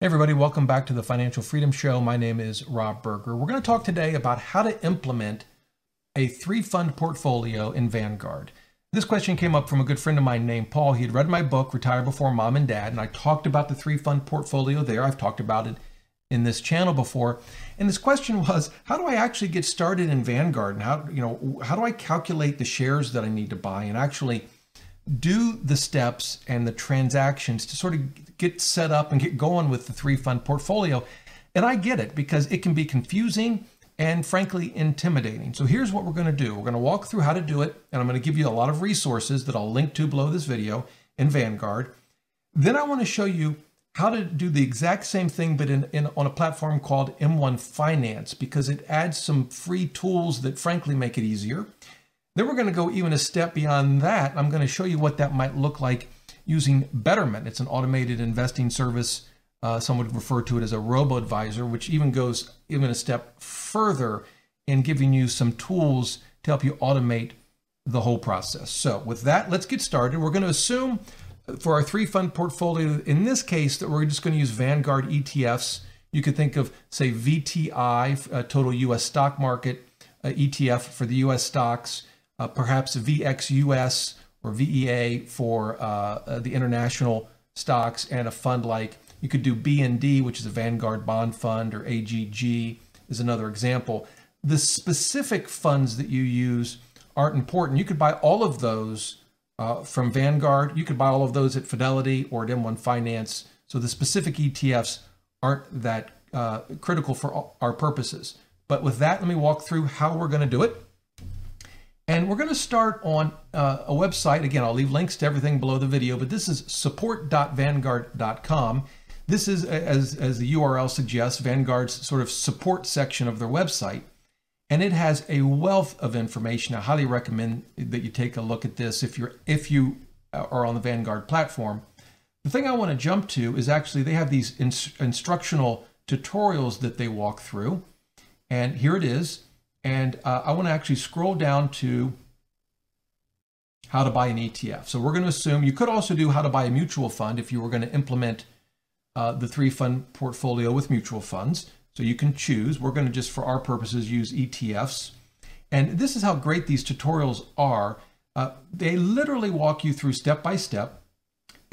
Hey everybody, welcome back to the Financial Freedom Show. My name is Rob Berger. We're going to talk today about how to implement a three fund portfolio in Vanguard. This question came up from a good friend of mine named Paul. He had read my book, Retire Before Mom and Dad, and I talked about the three fund portfolio there. I've talked about it in this channel before. And this question was, how do I actually get started in Vanguard? And how, you know, how do I calculate the shares that I need to buy and actually do the steps and the transactions to sort of get set up and get going with the three fund portfolio. And I get it because it can be confusing and frankly intimidating. So here's what we're going to do. We're going to walk through how to do it, and I'm going to give you a lot of resources that I'll link to below this video in Vanguard. Then I want to show you how to do the exact same thing, but in, in on a platform called M1 Finance because it adds some free tools that frankly make it easier. Then we're going to go even a step beyond that. I'm going to show you what that might look like using Betterment. It's an automated investing service. Uh, some would refer to it as a robo advisor, which even goes even a step further in giving you some tools to help you automate the whole process. So, with that, let's get started. We're going to assume for our three fund portfolio, in this case, that we're just going to use Vanguard ETFs. You could think of, say, VTI, uh, total US stock market uh, ETF for the US stocks uh, perhaps VXUS or VEA for uh, uh, the international stocks, and a fund like you could do BND, which is a Vanguard Bond Fund, or AGG is another example. The specific funds that you use aren't important. You could buy all of those uh, from Vanguard. You could buy all of those at Fidelity or at M1 Finance. So the specific ETFs aren't that uh, critical for our purposes. But with that, let me walk through how we're going to do it. And we're going to start on uh, a website. Again, I'll leave links to everything below the video, but this is support.vanguard.com. This is, as, as the URL suggests, Vanguard's sort of support section of their website. And it has a wealth of information. I highly recommend that you take a look at this if you're if you are on the Vanguard platform. The thing I want to jump to is actually they have these instructional tutorials that they walk through. And here it is. And uh, I want to actually scroll down to how to buy an ETF. So we're going to assume you could also do how to buy a mutual fund if you were going to implement uh, the three fund portfolio with mutual funds. So you can choose. We're going to just, for our purposes, use ETFs. And this is how great these tutorials are. Uh, they literally walk you through step by step.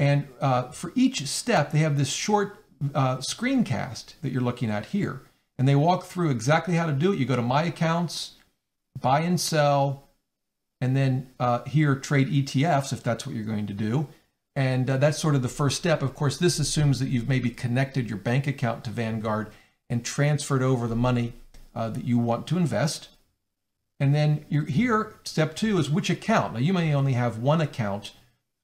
And uh, for each step, they have this short uh, screencast that you're looking at here and they walk through exactly how to do it. You go to My Accounts, buy and sell, and then uh, here trade ETFs if that's what you're going to do. And uh, that's sort of the first step. Of course, this assumes that you've maybe connected your bank account to Vanguard and transferred over the money uh, that you want to invest. And then you're here, step two is which account. Now, you may only have one account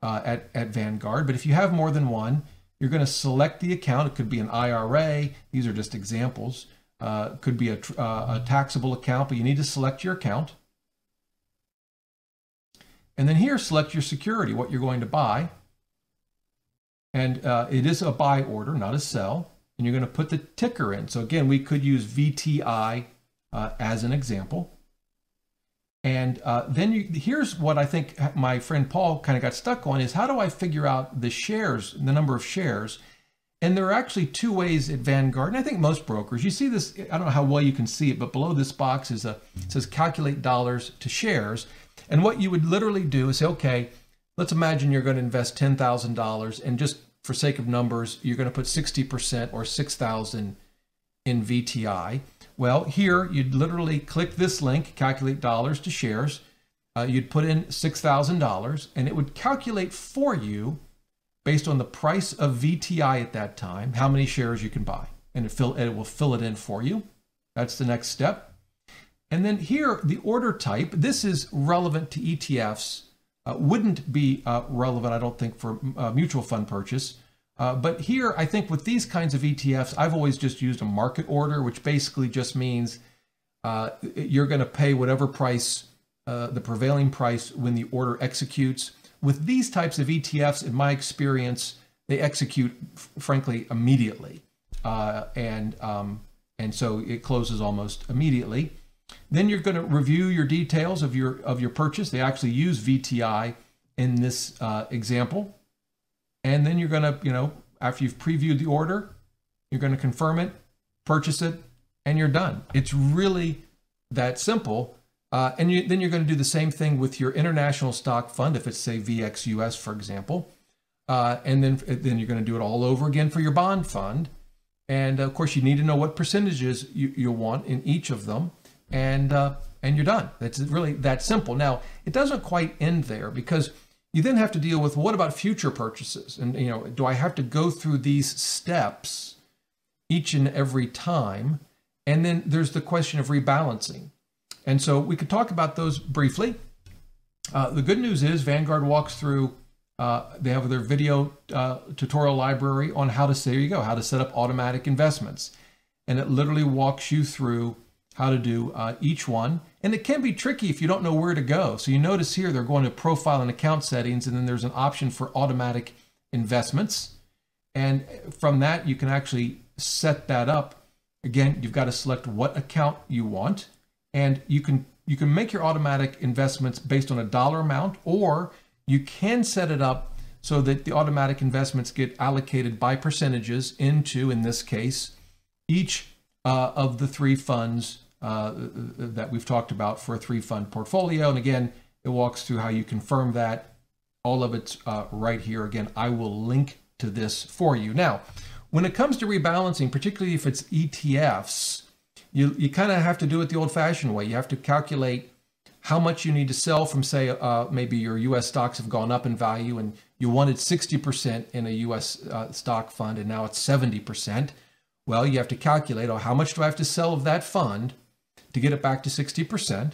uh, at, at Vanguard, but if you have more than one, you're going to select the account. It could be an IRA. These are just examples. Uh, could be a, uh, a taxable account, but you need to select your account. And then here, select your security, what you're going to buy. And uh, it is a buy order, not a sell. And you're going to put the ticker in. So again, we could use VTI uh, as an example. And uh, then you, here's what I think my friend Paul kind of got stuck on is how do I figure out the shares, the number of shares? And there are actually two ways at Vanguard, and I think most brokers, you see this, I don't know how well you can see it, but below this box is a, says calculate dollars to shares. And what you would literally do is say, okay, let's imagine you're going to invest $10,000 and just for sake of numbers, you're going to put 60% or 6,000 in VTI. Well, here you'd literally click this link, calculate dollars to shares. Uh, you'd put in $6,000 and it would calculate for you based on the price of VTI at that time, how many shares you can buy. And it, fill, it will fill it in for you. That's the next step. And then here, the order type, this is relevant to ETFs, uh, wouldn't be uh, relevant, I don't think, for uh, mutual fund purchase. Uh, but here, I think with these kinds of ETFs, I've always just used a market order, which basically just means uh, you're going to pay whatever price, uh, the prevailing price, when the order executes. With these types of ETFs, in my experience, they execute, frankly, immediately. Uh, and, um, and so it closes almost immediately. Then you're going to review your details of your, of your purchase. They actually use VTI in this uh, example. And then you're going to, you know, after you've previewed the order, you're going to confirm it, purchase it, and you're done. It's really that simple. Uh, and you, then you're going to do the same thing with your international stock fund, if it's say VXUS, for example. Uh, and then, then you're going to do it all over again for your bond fund. And of course, you need to know what percentages you, you want in each of them. And, uh, and you're done. It's really that simple. Now, it doesn't quite end there because you then have to deal with what about future purchases? And, you know, do I have to go through these steps each and every time? And then there's the question of rebalancing. And so we could talk about those briefly. Uh, the good news is Vanguard walks through, uh, they have their video uh, tutorial library on how to, there you go, how to set up automatic investments. And it literally walks you through how to do uh, each one. And it can be tricky if you don't know where to go. So you notice here, they're going to profile and account settings, and then there's an option for automatic investments. And from that, you can actually set that up. Again, you've got to select what account you want and you can you can make your automatic investments based on a dollar amount or you can set it up so that the automatic investments get allocated by percentages into in this case each uh, of the three funds uh, that we've talked about for a three fund portfolio. And again it walks through how you confirm that. All of it's uh, right here. Again i will link to this for you. Now when it comes to rebalancing particularly if it's etfs you, you kind of have to do it the old fashioned way. You have to calculate how much you need to sell from, say, uh, maybe your US stocks have gone up in value and you wanted 60% in a US uh, stock fund and now it's 70%. Well, you have to calculate oh, how much do I have to sell of that fund to get it back to 60%.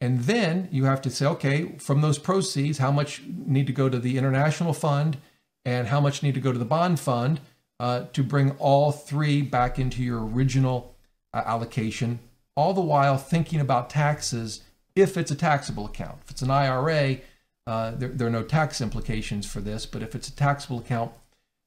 And then you have to say, okay, from those proceeds, how much need to go to the international fund and how much need to go to the bond fund uh, to bring all three back into your original allocation, all the while thinking about taxes if it's a taxable account. If it's an IRA, uh, there, there are no tax implications for this, but if it's a taxable account,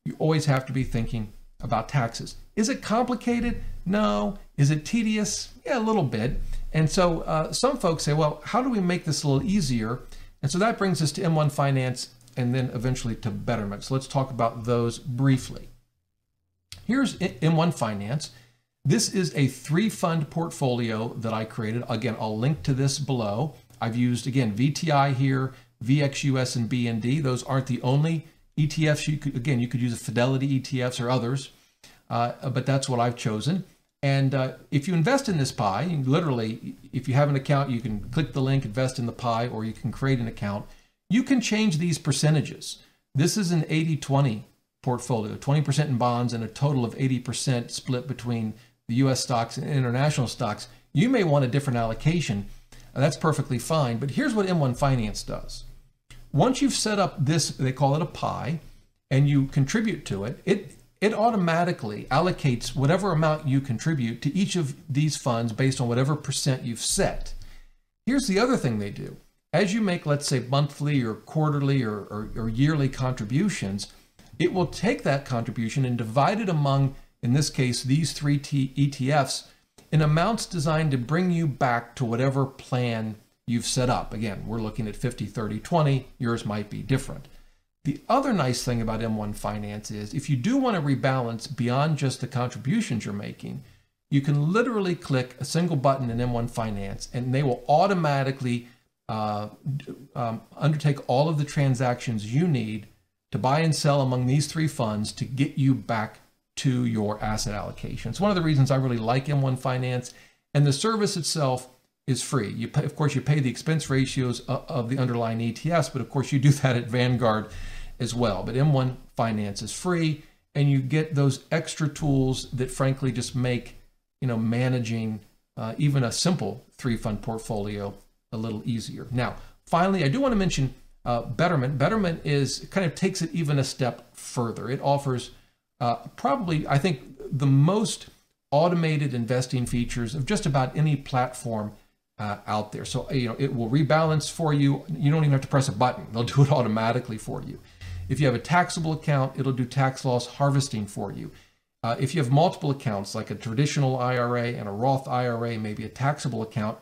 you always have to be thinking about taxes. Is it complicated? No. Is it tedious? Yeah, a little bit. And so uh, some folks say, well, how do we make this a little easier? And so that brings us to M1 Finance and then eventually to Betterment. So let's talk about those briefly. Here's M1 Finance. This is a three fund portfolio that I created. Again, I'll link to this below. I've used, again, VTI here, VXUS and BND. Those aren't the only ETFs. You could, again, you could use Fidelity ETFs or others, uh, but that's what I've chosen. And uh, if you invest in this pie, literally, if you have an account, you can click the link, invest in the pie, or you can create an account. You can change these percentages. This is an 80 20 portfolio 20% in bonds and a total of 80% split between the US stocks and international stocks, you may want a different allocation. That's perfectly fine. But here's what M1 Finance does. Once you've set up this, they call it a pie, and you contribute to it, it it automatically allocates whatever amount you contribute to each of these funds based on whatever percent you've set. Here's the other thing they do. As you make, let's say, monthly or quarterly or, or, or yearly contributions, it will take that contribution and divide it among in this case, these three T ETFs, in amounts designed to bring you back to whatever plan you've set up. Again, we're looking at 50, 30, 20. Yours might be different. The other nice thing about M1 Finance is if you do want to rebalance beyond just the contributions you're making, you can literally click a single button in M1 Finance and they will automatically uh, um, undertake all of the transactions you need to buy and sell among these three funds to get you back to your asset allocation. It's one of the reasons I really like M1 Finance. And the service itself is free. You pay, of course, you pay the expense ratios of the underlying ETFs, but of course, you do that at Vanguard as well. But M1 Finance is free, and you get those extra tools that, frankly, just make you know managing uh, even a simple three fund portfolio a little easier. Now, finally, I do want to mention uh, Betterment. Betterment is kind of takes it even a step further. It offers uh, probably, I think, the most automated investing features of just about any platform uh, out there. So, you know, it will rebalance for you. You don't even have to press a button, they'll do it automatically for you. If you have a taxable account, it'll do tax loss harvesting for you. Uh, if you have multiple accounts, like a traditional IRA and a Roth IRA, maybe a taxable account,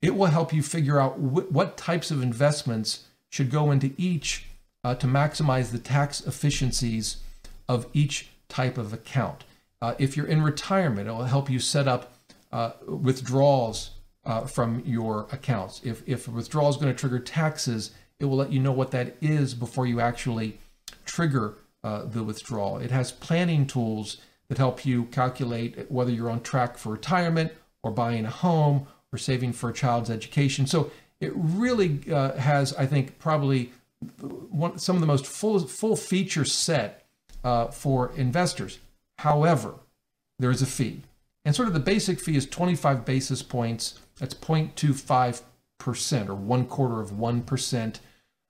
it will help you figure out wh- what types of investments should go into each uh, to maximize the tax efficiencies of each type of account. Uh, if you're in retirement, it will help you set up uh, withdrawals uh, from your accounts. If, if a withdrawal is going to trigger taxes, it will let you know what that is before you actually trigger uh, the withdrawal. It has planning tools that help you calculate whether you're on track for retirement or buying a home or saving for a child's education. So it really uh, has, I think, probably one, some of the most full, full feature set uh, for investors. However, there is a fee. And sort of the basic fee is 25 basis points. That's 0.25% or one quarter of 1%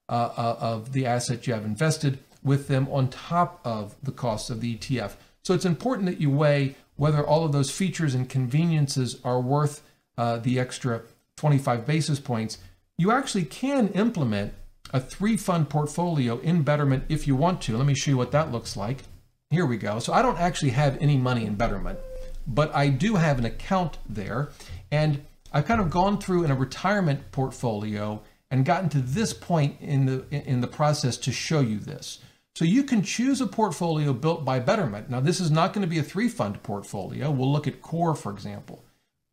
uh, uh, of the asset you have invested with them on top of the cost of the ETF. So it's important that you weigh whether all of those features and conveniences are worth uh, the extra 25 basis points. You actually can implement a three fund portfolio in Betterment if you want to. Let me show you what that looks like. Here we go. So I don't actually have any money in Betterment, but I do have an account there. And I've kind of gone through in a retirement portfolio and gotten to this point in the in the process to show you this. So you can choose a portfolio built by Betterment. Now this is not going to be a three fund portfolio. We'll look at Core for example.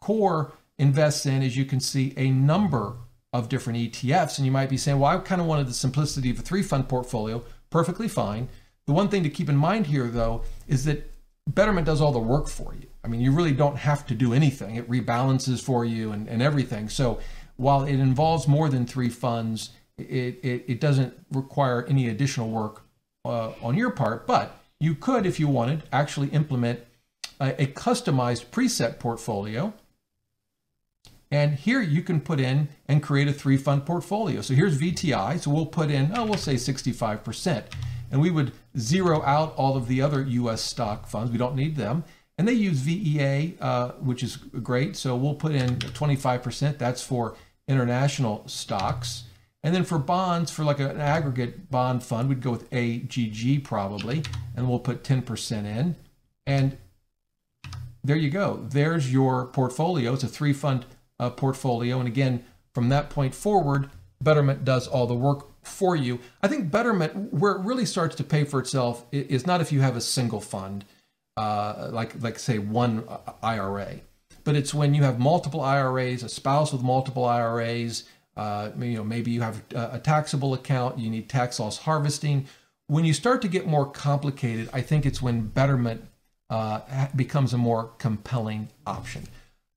Core invests in, as you can see, a number of different ETFs. And you might be saying, well, I kind of wanted the simplicity of a three fund portfolio. Perfectly fine. The one thing to keep in mind here, though, is that Betterment does all the work for you. I mean, you really don't have to do anything. It rebalances for you and, and everything. So while it involves more than three funds, it, it, it doesn't require any additional work uh, on your part. But you could, if you wanted, actually implement a, a customized preset portfolio and here you can put in and create a three fund portfolio. So here's VTI. So we'll put in, oh, we'll say 65%. And we would zero out all of the other US stock funds. We don't need them. And they use VEA, uh, which is great. So we'll put in 25%. That's for international stocks. And then for bonds, for like an aggregate bond fund, we'd go with AGG probably. And we'll put 10% in. And there you go. There's your portfolio. It's a three fund uh, portfolio. And again, from that point forward, Betterment does all the work for you. I think Betterment, where it really starts to pay for itself, is not if you have a single fund, uh, like like say one IRA, but it's when you have multiple IRAs, a spouse with multiple IRAs. Uh, you know, maybe you have a taxable account, you need tax loss harvesting. When you start to get more complicated, I think it's when Betterment uh, becomes a more compelling option.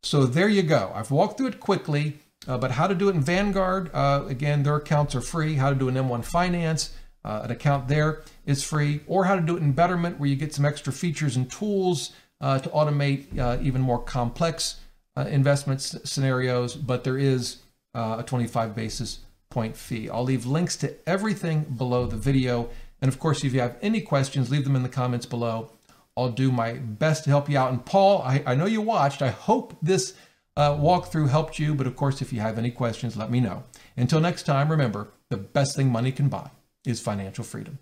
So there you go. I've walked through it quickly, uh, but how to do it in Vanguard, uh, again, their accounts are free. How to do an M1 Finance, uh, an account there is free, or how to do it in Betterment, where you get some extra features and tools uh, to automate uh, even more complex uh, investment scenarios, but there is a 25 basis point fee. I'll leave links to everything below the video. And of course, if you have any questions, leave them in the comments below. I'll do my best to help you out. And Paul, I, I know you watched. I hope this uh, walkthrough helped you. But of course, if you have any questions, let me know. Until next time, remember the best thing money can buy is financial freedom.